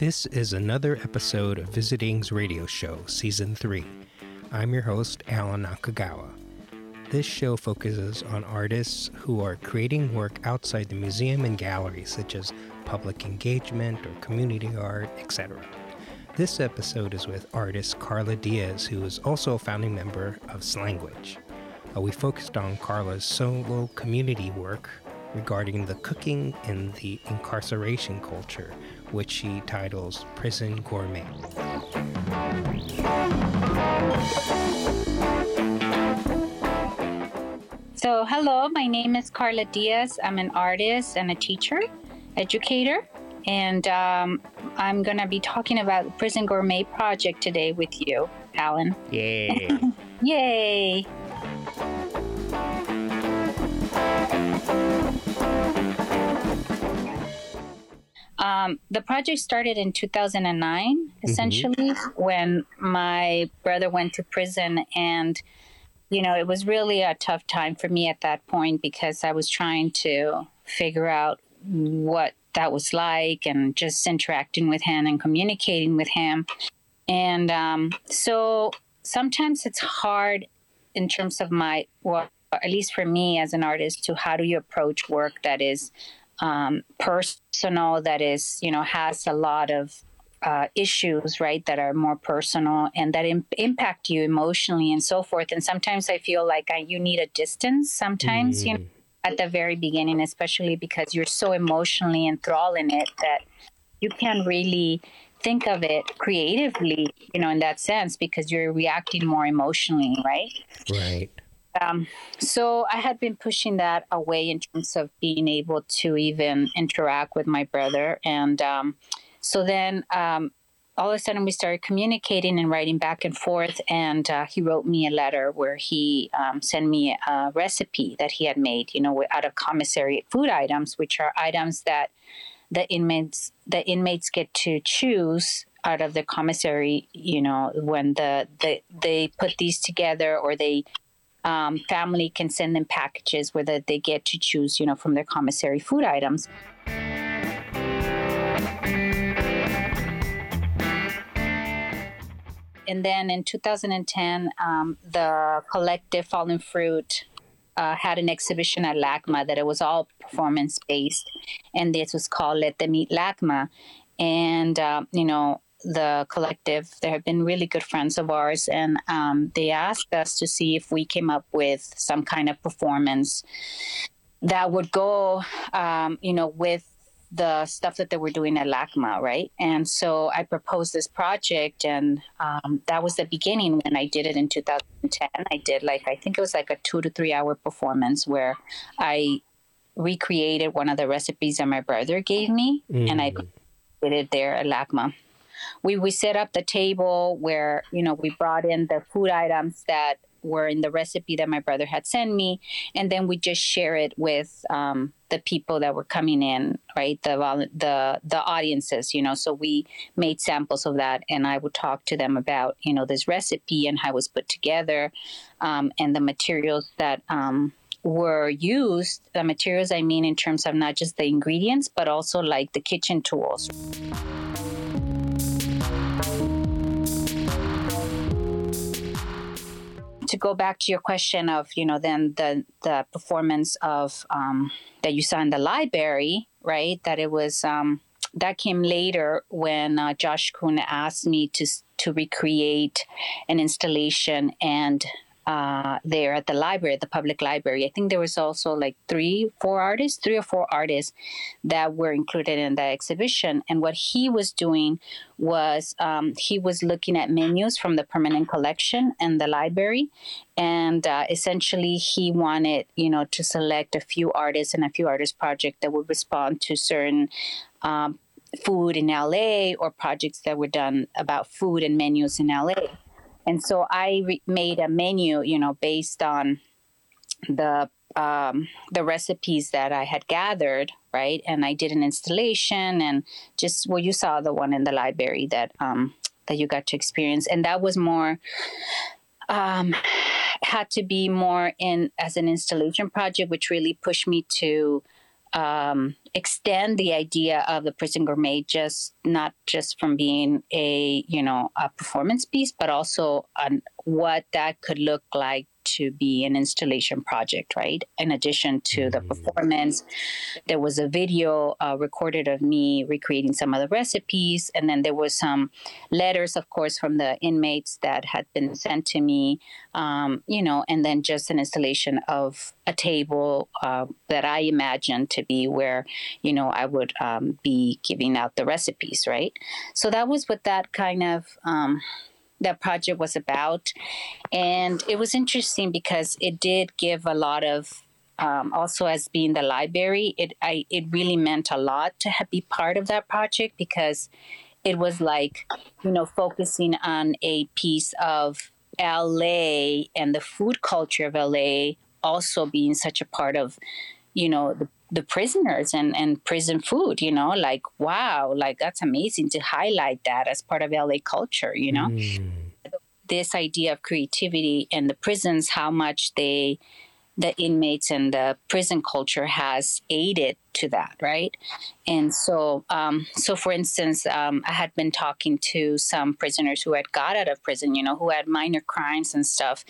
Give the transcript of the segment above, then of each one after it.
This is another episode of Visitings Radio Show, Season 3. I'm your host, Alan Nakagawa. This show focuses on artists who are creating work outside the museum and gallery, such as public engagement or community art, etc. This episode is with artist Carla Diaz, who is also a founding member of Slanguage. Uh, we focused on Carla's solo community work regarding the cooking in the incarceration culture, which she titles Prison Gourmet. So, hello, my name is Carla Diaz. I'm an artist and a teacher, educator, and um, I'm going to be talking about the Prison Gourmet Project today with you, Alan. Yay! Yay! Um, the project started in 2009, essentially, mm-hmm. when my brother went to prison. And, you know, it was really a tough time for me at that point because I was trying to figure out what that was like and just interacting with him and communicating with him. And um, so sometimes it's hard in terms of my, well, at least for me as an artist, to how do you approach work that is um, personal, that is, you know, has a lot of uh, issues, right, that are more personal and that Im- impact you emotionally and so forth. And sometimes I feel like I, you need a distance sometimes, mm. you know, at the very beginning, especially because you're so emotionally enthralled in it that you can't really think of it creatively, you know, in that sense, because you're reacting more emotionally, right? Right. Um, so I had been pushing that away in terms of being able to even interact with my brother. And um, so then um, all of a sudden we started communicating and writing back and forth. And uh, he wrote me a letter where he um, sent me a recipe that he had made, you know, out of commissary food items, which are items that the inmates the inmates get to choose out of the commissary you know when the, the they put these together or they um, family can send them packages where they get to choose, you know, from their commissary food items. And then in 2010, um, the collective Fallen Fruit uh, had an exhibition at LACMA that it was all performance based, and this was called Let Them Eat LACMA. And uh, you know, the collective, they have been really good friends of ours, and um, they asked us to see if we came up with some kind of performance that would go, um, you know, with the stuff that they were doing at LACMA, right? And so I proposed this project, and um, that was the beginning when I did it in 2010. I did like, I think it was like a two to three hour performance where I recreated one of the recipes that my brother gave me, mm. and I mm. did it there at LACMA we we set up the table where you know we brought in the food items that were in the recipe that my brother had sent me, and then we just share it with um, the people that were coming in, right? The the the audiences, you know. So we made samples of that, and I would talk to them about you know this recipe and how it was put together, um, and the materials that. Um, were used the materials i mean in terms of not just the ingredients but also like the kitchen tools go back to your question of you know then the the performance of um, that you saw in the library, right? That it was um, that came later when uh, Josh Kun asked me to to recreate an installation and uh, there at the library, at the public library. I think there was also like three, four artists, three or four artists that were included in that exhibition. And what he was doing was um, he was looking at menus from the permanent collection and the library. And uh, essentially, he wanted, you know, to select a few artists and a few artist projects that would respond to certain um, food in LA or projects that were done about food and menus in LA. And so I re- made a menu, you know, based on the um, the recipes that I had gathered, right? And I did an installation and just well, you saw the one in the library that um, that you got to experience, and that was more um, had to be more in as an installation project, which really pushed me to um, extend the idea of the prison gourmet just not just from being a you know a performance piece but also on what that could look like to be an installation project, right? In addition to the mm. performance, there was a video uh, recorded of me recreating some of the recipes, and then there was some letters, of course, from the inmates that had been sent to me, um, you know, and then just an installation of a table uh, that I imagined to be where, you know, I would um, be giving out the recipes, right? So that was what that kind of um, that project was about. And it was interesting because it did give a lot of um, also as being the library, it I it really meant a lot to have, be part of that project because it was like you know focusing on a piece of LA and the food culture of LA also being such a part of you know the the prisoners and, and prison food, you know, like, wow, like that's amazing to highlight that as part of LA culture, you know? Mm. This idea of creativity in the prisons, how much they, the inmates and the prison culture has aided to that, right? And so, um, so for instance, um, I had been talking to some prisoners who had got out of prison, you know, who had minor crimes and stuff,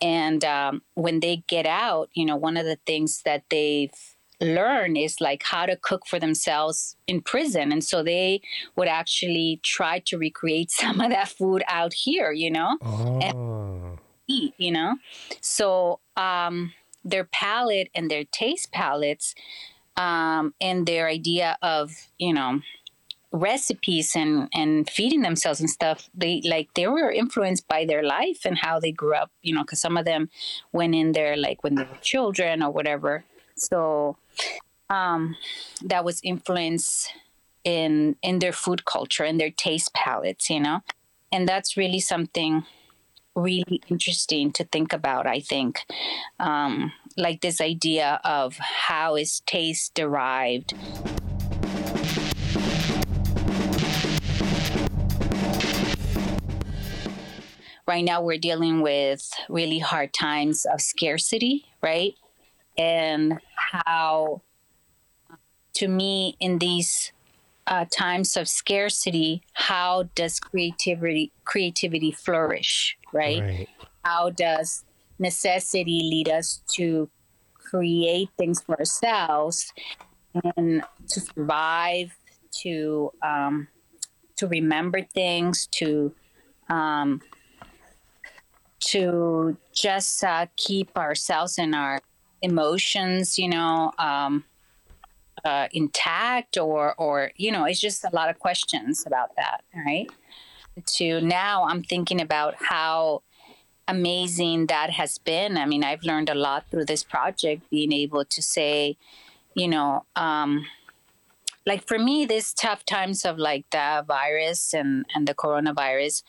and um, when they get out, you know, one of the things that they've learn is like how to cook for themselves in prison. And so they would actually try to recreate some of that food out here you know? Oh. and eat you know? So um their palate and their taste palettes um and their idea of you know recipes and and feeding themselves and stuff they like they were influenced by their life and how they grew up you know because some of them went in there like when they were children or whatever. So um, that was influenced in in their food culture and their taste palettes, you know, and that's really something really interesting to think about. I think, um, like this idea of how is taste derived. Right now, we're dealing with really hard times of scarcity, right? And how, to me, in these uh, times of scarcity, how does creativity creativity flourish? Right? right? How does necessity lead us to create things for ourselves and to survive, to um, to remember things, to um, to just uh, keep ourselves and our emotions, you know, um, uh, intact, or or you know, it's just a lot of questions about that, right? To now, I'm thinking about how amazing that has been. I mean, I've learned a lot through this project, being able to say, you know, um, like for me, these tough times of like the virus and and the coronavirus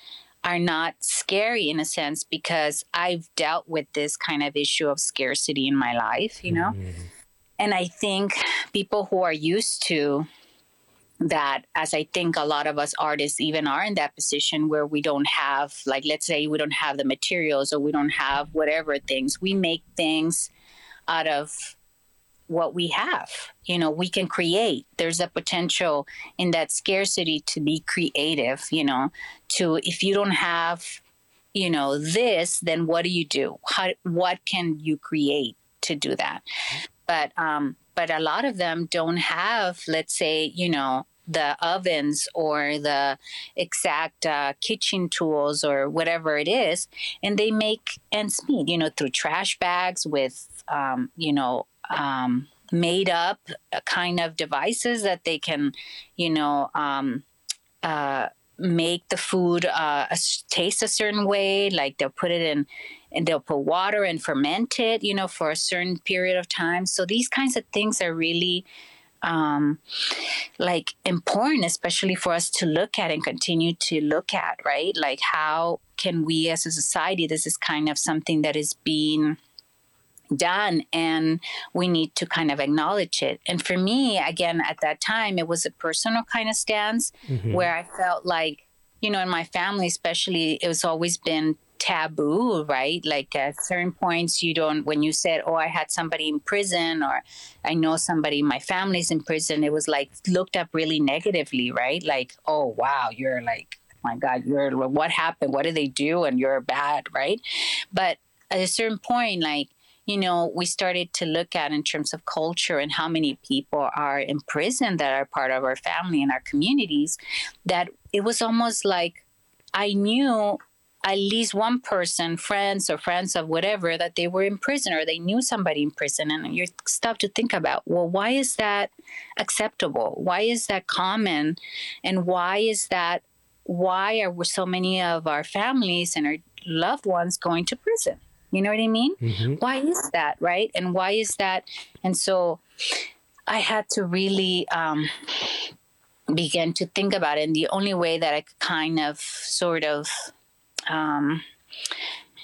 are not scary in a sense because I've dealt with this kind of issue of scarcity in my life, you know? Mm-hmm. And I think people who are used to that, as I think a lot of us artists even are in that position where we don't have, like, let's say we don't have the materials or we don't have whatever things, we make things out of what we have. You know, we can create. There's a potential in that scarcity to be creative, you know, to if you don't have, you know, this, then what do you do? How what can you create to do that? But um but a lot of them don't have, let's say, you know, the ovens or the exact uh, kitchen tools or whatever it is, and they make ends meet, you know, through trash bags with, um, you know, um, made up kind of devices that they can, you know, um, uh, make the food uh, taste a certain way. Like they'll put it in, and they'll put water and ferment it, you know, for a certain period of time. So these kinds of things are really um, like important, especially for us to look at and continue to look at, right? Like how can we as a society? This is kind of something that is being done and we need to kind of acknowledge it and for me again at that time it was a personal kind of stance mm-hmm. where i felt like you know in my family especially it was always been taboo, right? Like at certain points, you don't, when you said, Oh, I had somebody in prison, or I know somebody, my family's in prison, it was like looked up really negatively, right? Like, Oh, wow, you're like, oh my God, you're, what happened? What did they do? And you're bad, right? But at a certain point, like, you know, we started to look at in terms of culture and how many people are in prison that are part of our family and our communities, that it was almost like I knew at least one person, friends or friends of whatever, that they were in prison or they knew somebody in prison. And you stop to think about, well, why is that acceptable? Why is that common? And why is that, why are so many of our families and our loved ones going to prison? You know what I mean? Mm-hmm. Why is that, right? And why is that? And so I had to really um, begin to think about it. And the only way that I could kind of sort of, um,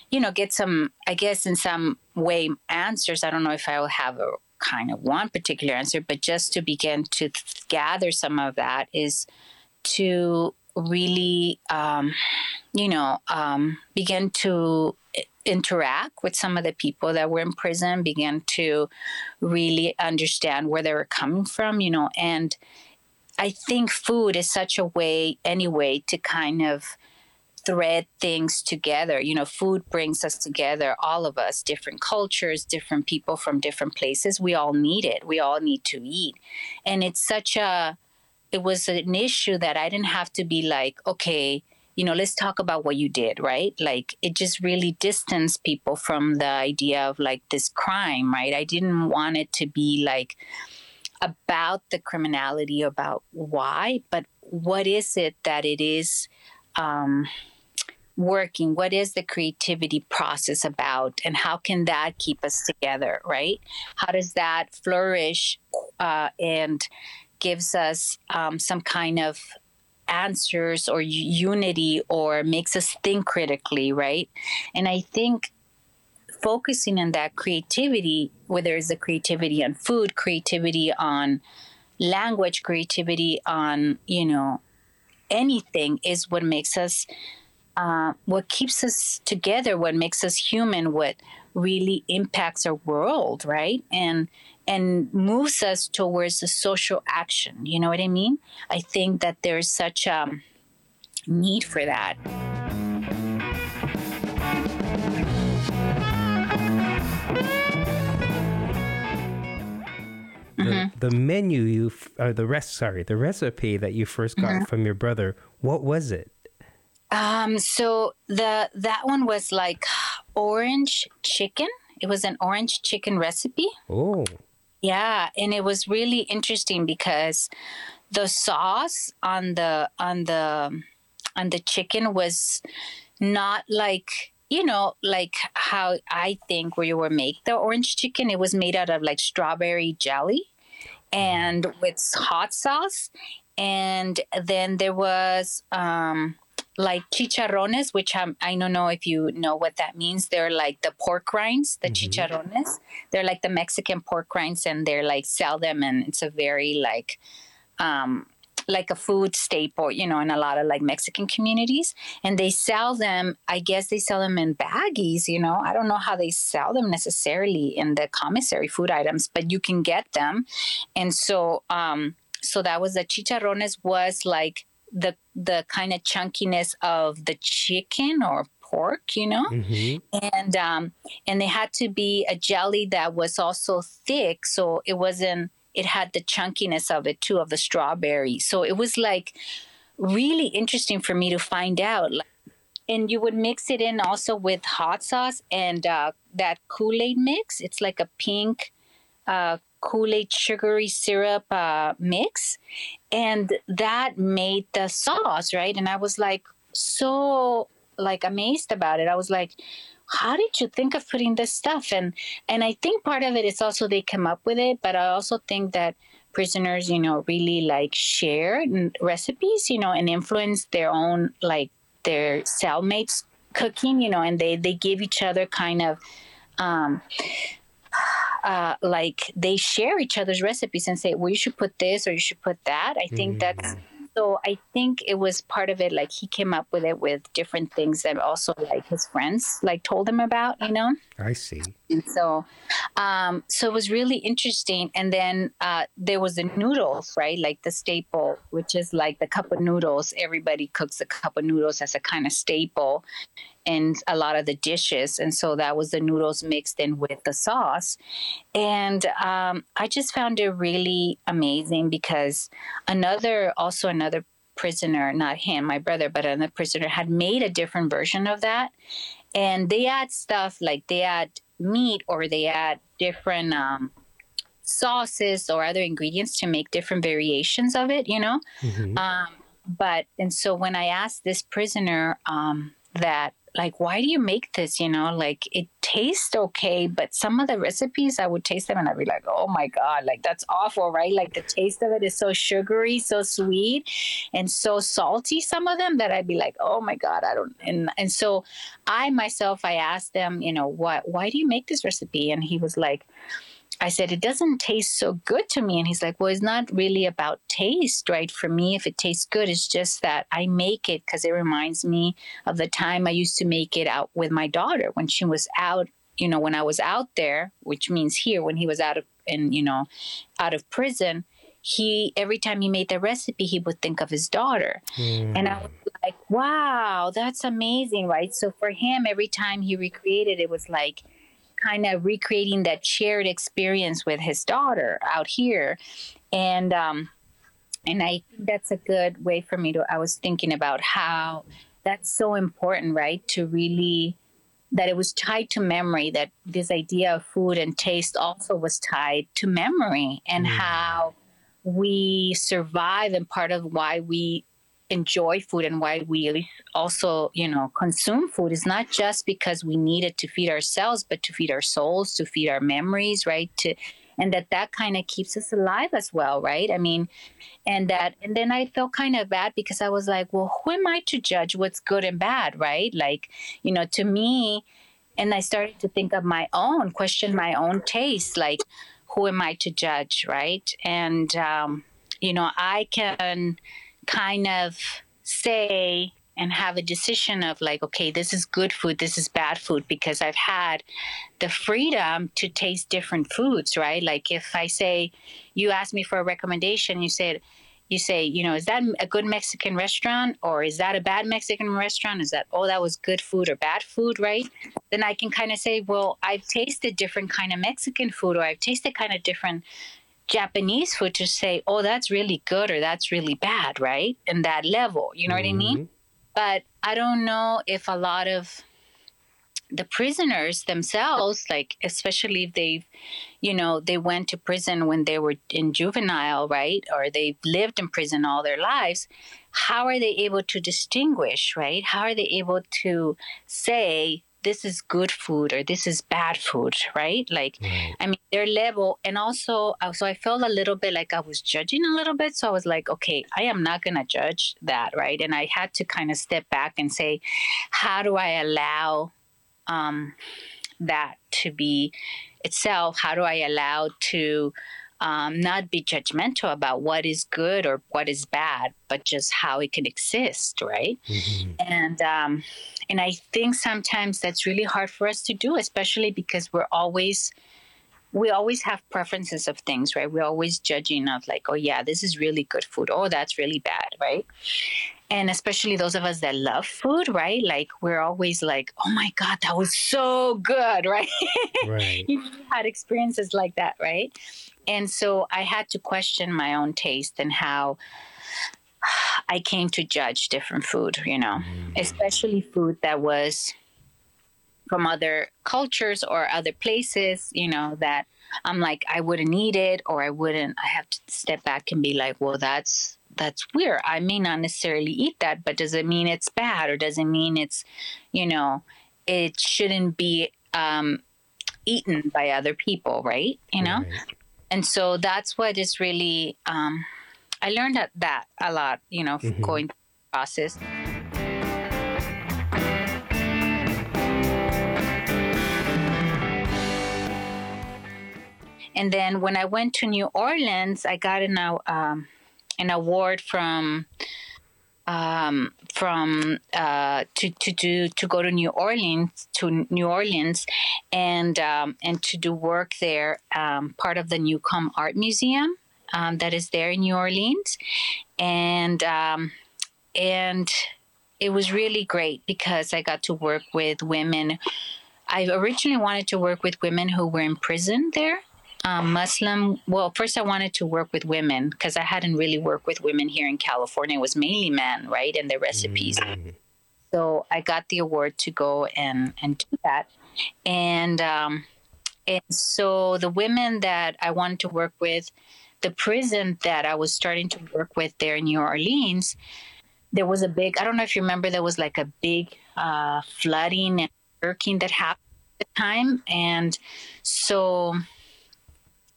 you know, get some, I guess, in some way answers. I don't know if I will have a kind of one particular answer, but just to begin to gather some of that is to really, um, you know, um, begin to interact with some of the people that were in prison, begin to really understand where they were coming from, you know, and I think food is such a way, anyway, to kind of thread things together. You know, food brings us together, all of us, different cultures, different people from different places. We all need it. We all need to eat. And it's such a, it was an issue that I didn't have to be like, okay, you know, let's talk about what you did, right? Like it just really distanced people from the idea of like this crime, right? I didn't want it to be like about the criminality, about why, but what is it that it is um, working? What is the creativity process about? And how can that keep us together, right? How does that flourish uh, and gives us um, some kind of answers or unity or makes us think critically, right? And I think focusing on that creativity, whether it's the creativity on food, creativity on language, creativity on, you know, anything is what makes us, uh, what keeps us together, what makes us human, what really impacts our world, right? And and moves us towards a social action. You know what I mean? I think that there's such a need for that. Mm-hmm. The, the, menu you, or the rest, sorry, the recipe that you first got mm-hmm. from your brother, what was it? Um, so the that one was like orange chicken. It was an orange chicken recipe. Oh. Yeah, and it was really interesting because the sauce on the on the on the chicken was not like you know like how I think where you were make the orange chicken. It was made out of like strawberry jelly and with hot sauce, and then there was um like chicharrones, which I'm, I don't know if you know what that means. They're like the pork rinds, the mm-hmm. chicharrones. They're like the Mexican pork rinds, and they're like sell them, and it's a very like, um, like a food staple, you know, in a lot of like Mexican communities. And they sell them. I guess they sell them in baggies. You know, I don't know how they sell them necessarily in the commissary food items, but you can get them. And so, um, so that was the chicharrones was like the the kind of chunkiness of the chicken or pork, you know, mm-hmm. and um, and they had to be a jelly that was also thick, so it wasn't. It had the chunkiness of it too, of the strawberry. So it was like really interesting for me to find out. And you would mix it in also with hot sauce and uh, that Kool Aid mix. It's like a pink uh, Kool Aid sugary syrup uh, mix. And that made the sauce, right? And I was like, so like amazed about it. I was like, how did you think of putting this stuff? And and I think part of it is also they come up with it, but I also think that prisoners, you know, really like share recipes, you know, and influence their own like their cellmates cooking, you know, and they they give each other kind of um uh, like they share each other's recipes and say, well, you should put this or you should put that. I think mm-hmm. that's so I think it was part of it. Like he came up with it with different things that also like his friends like told him about, you know. I see. And so, um, so it was really interesting. And then uh, there was the noodles, right? Like the staple, which is like the cup of noodles. Everybody cooks a cup of noodles as a kind of staple in a lot of the dishes. And so that was the noodles mixed in with the sauce. And um, I just found it really amazing because another, also another prisoner, not him, my brother, but another prisoner had made a different version of that. And they add stuff like they add meat or they add different um, sauces or other ingredients to make different variations of it, you know? Mm-hmm. Um, but, and so when I asked this prisoner um, that, like why do you make this you know? Like it tastes okay but some of the recipes i would taste them and i'd be like oh my god like that's awful right? Like the taste of it is so sugary so sweet and so salty some of them that i'd be like oh my god i don't and and so i myself i asked them you know what why do you make this recipe? And he was like I said, it doesn't taste so good to me. And he's like, well, it's not really about taste, right? For me, if it tastes good, it's just that I make it because it reminds me of the time I used to make it out with my daughter when she was out, you know, when I was out there, which means here, when he was out of, and, you know, out of prison, he, every time he made the recipe, he would think of his daughter. Mm. And I was like, wow, that's amazing, right? So for him, every time he recreated, it was like, kind of recreating that shared experience with his daughter out here and um and i think that's a good way for me to i was thinking about how that's so important right to really that it was tied to memory that this idea of food and taste also was tied to memory and mm. how we survive and part of why we enjoy food and why we also, you know, consume food is not just because we need it to feed ourselves, but to feed our souls, to feed our memories, right? To and that that kind of keeps us alive as well, right? I mean, and that and then I felt kind of bad because I was like, well, who am I to judge what's good and bad, right? Like, you know, to me, and I started to think of my own, question my own taste, like, who am I to judge, right? And um, you know, I can kind of say and have a decision of like, okay, this is good food, this is bad food, because I've had the freedom to taste different foods, right? Like if I say, you ask me for a recommendation, you said, you say, you know, is that a good Mexican restaurant or is that a bad Mexican restaurant? Is that, oh, that was good food or bad food, right? Then I can kind of say, well, I've tasted different kind of Mexican food or I've tasted kind of different Japanese food to say, oh, that's really good or that's really bad, right? In that level, you know mm-hmm. what I mean? Mm-hmm. But I don't know if a lot of the prisoners themselves, like especially if they've, you know, they went to prison when they were in juvenile, right? Or they've lived in prison all their lives. How are they able to distinguish, right? How are they able to say this is good food or this is bad food, right? Like, right. I mean, their level. And also, uh, so I felt a little bit like I was judging a little bit. So I was like, okay, I am not going to judge that, right? And I had to kind of step back and say, how do I allow um, that to be itself? How do I allow to um, not be judgmental about what is good or what is bad, but just how it can exist, right? Mm-hmm. And um, and I think sometimes that's really hard for us to do, especially because we're always we always have preferences of things, right? We're always judging of like, oh yeah, this is really good food. Oh, that's really bad, right? And especially those of us that love food, right? Like we're always like, oh my God, that was so good, right? Right. you had experiences like that, right? And so I had to question my own taste and how I came to judge different food, you know, mm. especially food that was from other cultures or other places, you know, that I'm like, I wouldn't eat it or I wouldn't, I have to step back and be like, well, that's, that's weird. I may not necessarily eat that, but does it mean it's bad or does it mean it's, you know, it shouldn't be um, eaten by other people, right? You know? Right and so that's what is really um, i learned that, that a lot you know mm-hmm. going through the process and then when i went to new orleans i got in a um, an award from um, from uh, to to do to go to New Orleans to New Orleans and um, and to do work there, um, part of the Newcomb Art Museum um, that is there in New Orleans, and um, and it was really great because I got to work with women. I originally wanted to work with women who were in prison there um, Muslim. Well, first I wanted to work with women because I hadn't really worked with women here in California. It was mainly men, right, and their recipes. Mm-hmm. So I got the award to go and and do that, and um, and so the women that I wanted to work with, the prison that I was starting to work with there in New Orleans, there was a big. I don't know if you remember. There was like a big uh, flooding and hurricane that happened at the time, and so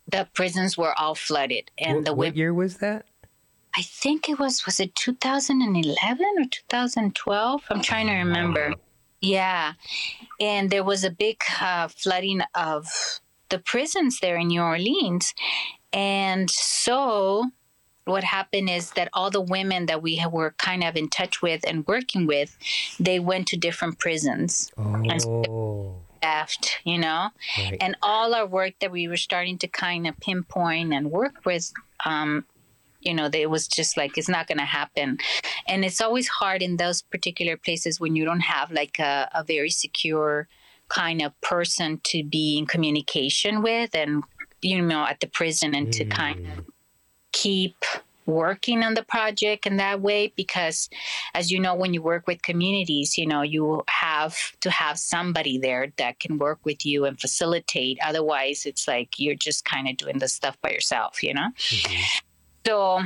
the prisons were all flooded, and what, the what year was that? I think it was was it 2011 or 2012? I'm trying to remember. Yeah, and there was a big uh, flooding of the prisons there in New Orleans, and so what happened is that all the women that we were kind of in touch with and working with, they went to different prisons. Oh left, you know? Right. And all our work that we were starting to kind of pinpoint and work with, um, you know, it was just like, it's not going to happen. And it's always hard in those particular places when you don't have like a, a very secure kind of person to be in communication with and, you know, at the prison and mm. to kind of keep working on the project in that way because as you know when you work with communities you know you have to have somebody there that can work with you and facilitate otherwise it's like you're just kind of doing the stuff by yourself you know mm-hmm. so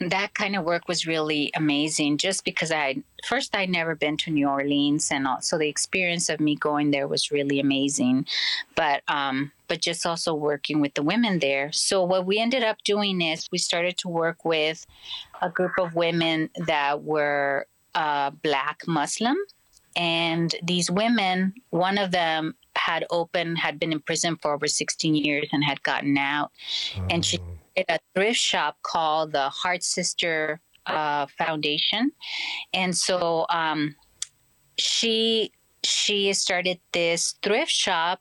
that kind of work was really amazing just because I first I'd never been to New Orleans and also the experience of me going there was really amazing. But um but just also working with the women there. So what we ended up doing is we started to work with a group of women that were uh, black Muslim. And these women one of them had opened had been in prison for over 16 years and had gotten out. Oh. and she oh a thrift shop called the Heart Sister uh, Foundation, and so um, she she started this thrift shop,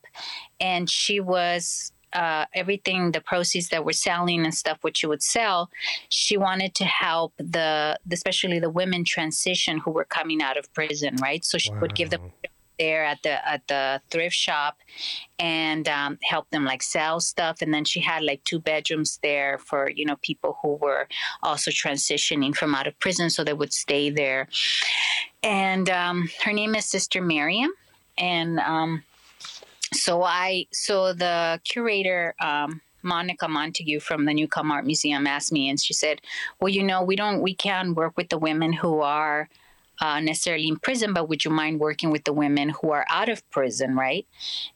and she was uh, everything the proceeds that were selling and stuff what she would sell she wanted to help the especially the women transition who were coming out of prison right so she wow. would give them there at the at the thrift shop and um, help them like sell stuff. And then she had like two bedrooms there for you know people who were also transitioning from out of prison so they would stay there. And um, her name is sister miriam. And um, so i so the curator um, Monica Montagut from the Newcomb Art Museum asked me, and she said, "Well, you know, we don't, we can work with the women who are uh, necessarily in prison, but would you mind working with the women who are out of prison, right?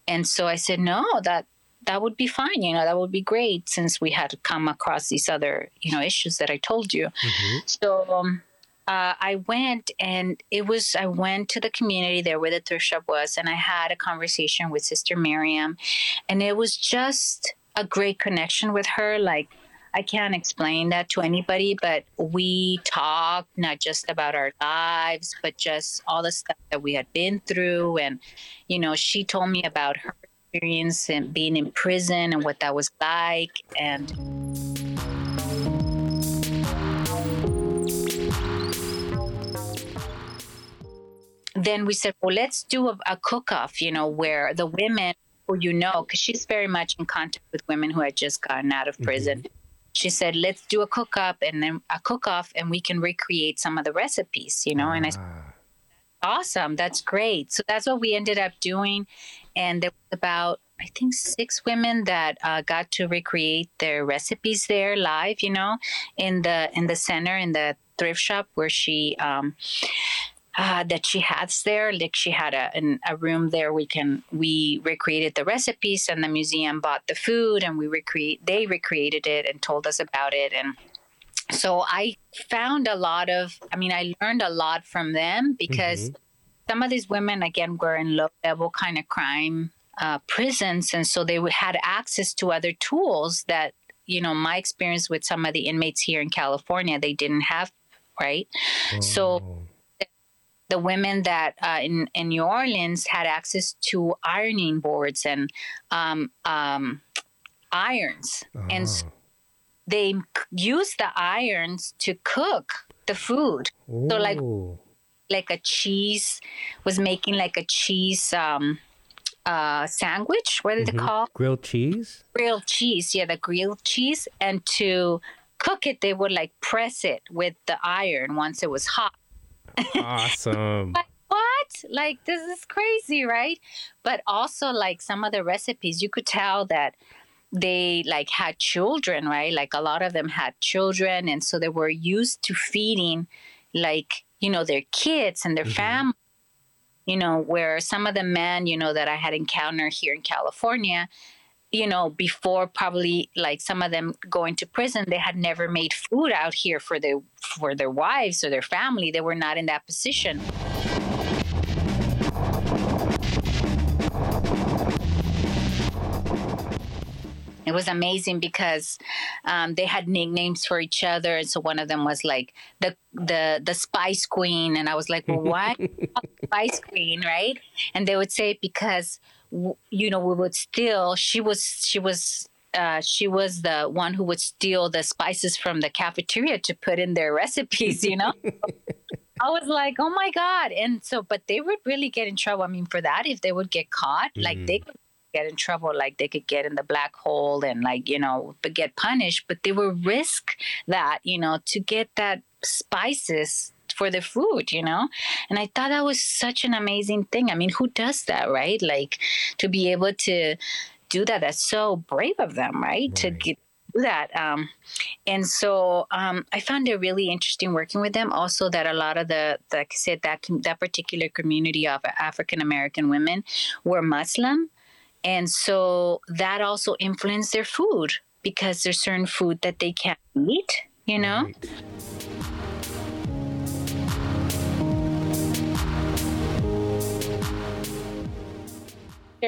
And so I said, no, that that would be fine. You know, that would be great since we had come across these other, you know, issues that I told you. Mm-hmm. So um, uh, I went and it was, I went to the community there where the thrift shop was and I had a conversation with Sister Miriam and it was just a great connection with her. Like, I can't explain that to anybody, but we talked not just about our lives, but just all the stuff that we had been through. And, you know, she told me about her experience and being in prison and what that was like. And, then we said, well, let's do a, a cook off, you know, where the women who you know, because she's very much in contact with women who had just gotten out of prison. Mm-hmm she said, let's do a cook up and then a cook off and we can recreate some of the recipes, you know? And I said, ah. awesome, that's great. So that's what we ended up doing. And there was about, I think, six women that uh, got to recreate their recipes there live, you know, in the in the center in the thrift shop where she um, uh, that she has there. Like she had a an, a room there. We can we recreated the recipes, and the museum bought the food, and we recreate. They recreated it and told us about it, and so I found a lot of. I mean, I learned a lot from them because mm-hmm. some of these women, again, were in low level kind of crime uh, prisons, and so they had access to other tools that you know my experience with some of the inmates here in California, they didn't have right. Oh. So the women that uh, in in New Orleans had access to ironing boards and um, um, irons, and so they used the irons to cook the food. Ooh. So like like a cheese was making like a cheese um, uh, sandwich. What did mm-hmm. they call grilled cheese? Grilled cheese, yeah, the grilled cheese, and to cook it, they would like press it with the iron once it was hot Awesome. like, what? Like, this is crazy, right? But also, like, some of the recipes, you could tell that they like had children, right? Like, a lot of them had children. And so they were used to feeding, like, you know, their kids and their mm-hmm. family you know, where some of the men, you know, that I had encountered here in California, you know, before probably like some of them going to prison, they had never made food out here for their for their wives or their family. They were not in that position. It was amazing because um, they had nicknames for each other, and so one of them was like the the the Spice Queen, and I was like, well, why Spice Queen, right? And they would say because you know, we would steal. She was she was uh, she was the one who would steal the spices from the cafeteria to put in their recipes, you know? I was like, oh my God. And so, but they would really get in trouble. I mean, for that, if they would get caught, mm. like they could get in trouble, like they could get in the black hole and like, you know, but get punished, but they would risk that, you know, to get that spices for the food, you know? And I thought that was such an amazing thing. I mean, who does that, right? Like to be able to do that, that's so brave of them, right? right. To get do that. Um, and so um, I found it really interesting working with them. Also, that a lot of the, like I said, that that particular community of African American women were Muslim, and so that also influenced their food because there's certain food that they can't eat. You know. Right.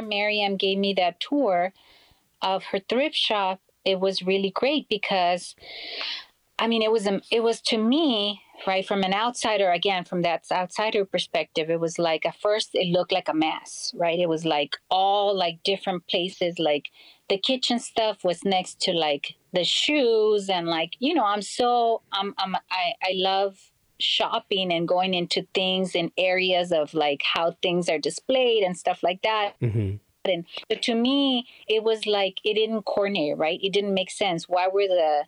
Miriam gave me that tour of her thrift shop, it was really great because I mean it was um, it was to me right from an outsider again from that outsider perspective it was like at first it looked like a mess right? It was like all like different places like the kitchen stuff was next to like the shoes and like you know i'm so i'm, I'm i i love shopping and going into things and areas of like how things are displayed and stuff like that. Mm-hmm. And but to me, it was like it didn't coordinate, right? It didn't make sense. Why were the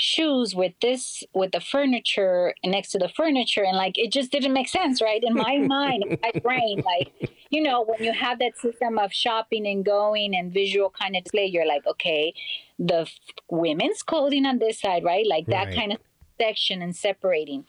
shoes with this with the furniture next to the furniture and like it just didn't make sense right in my mind in my brain like you know when you have that system of shopping and going and visual kind of display you're like okay the women's clothing on this side right like that right. kind of section and separating.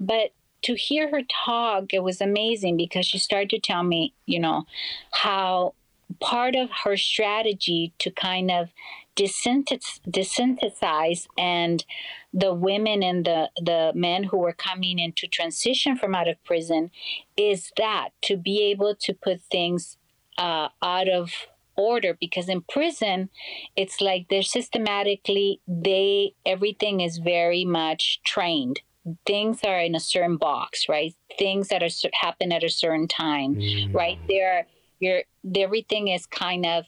But to hear her talk, it was amazing because she started to tell me, you know, how part of her strategy to kind of desynthesize and the women and the, the men who were coming in to transition from out of prison is that to be able to put things uh, out of order because in prison it's like they're systematically they everything is very much trained. Things are in a certain box right? Things that are happen at a certain time mm. right? There your everything is kind of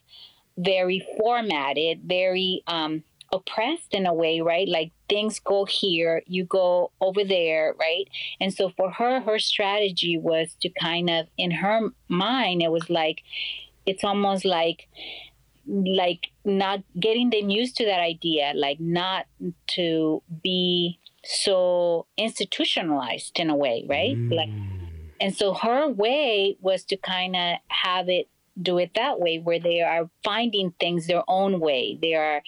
very formatted very um oppressed in a way right? Like things go here you go over there right? And so for her her strategy was to kind of in her mind it was like it's almost like like not getting them used to that idea like not to be so institutionalized in a way right? Mm. like and so her way was to kind of have it do it that way where they are finding things their own way. They are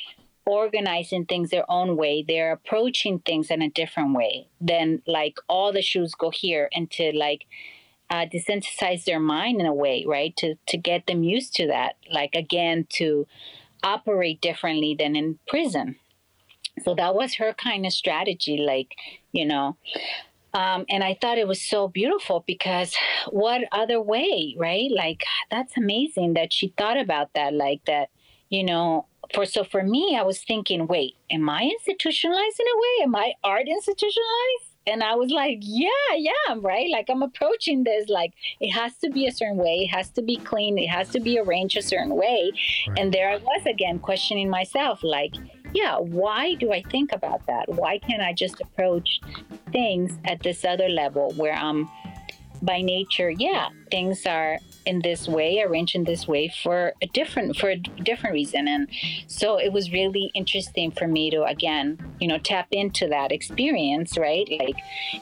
organizing things their own way. They're approaching things in a different way than like all the shoes go here and to like uh, desensitize their mind in a way, right? To to get them used to that, like again to operate differently than in prison. So that was her kind of strategy, like you know. Um, and I thought it was so beautiful because what other way, right? Like that's amazing that she thought about that, like that, you know, for so for me, I was thinking, wait, am I institutionalized in a way? Am I art institutionalized? And I was like, yeah, yeah, I'm right. Like I'm approaching this like it has to be a certain way, it has to be clean, it has to be arranged a certain way. Right. And there I was again questioning myself, like, yeah, why do I think about that? Why can't I just approach things at this other level where I'm by nature, yeah, things are in this way, arranged in this way for a different for a different reason. And so it was really interesting for me to again, you know, tap into that experience, right? Like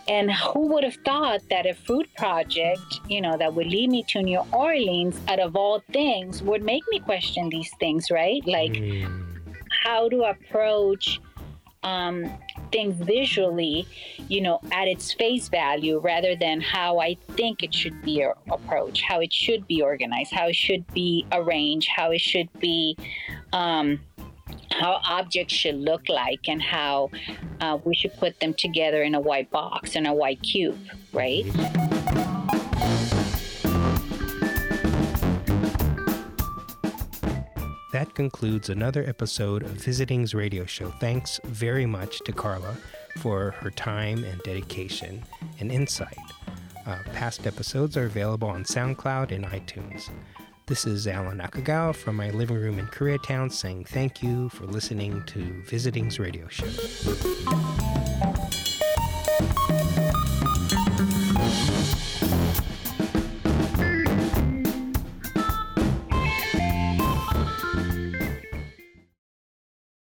and who would have thought that a food project, you know, that would lead me to New Orleans out of all things would make me question these things, right? Like mm. how to approach um, things visually, you know, at its face value rather than how I think it should be approached, how it should be organized, how it should be arranged, how it should be. Um, how objects should look like and how uh, we should put them together in a white box in a white cube, right? That concludes another episode of Visiting's radio show. Thanks very much to Carla for her time and dedication and insight. Uh, past episodes are available on SoundCloud and iTunes. This is Alan Nakagawa from my living room in Koreatown saying thank you for listening to Visiting's radio show.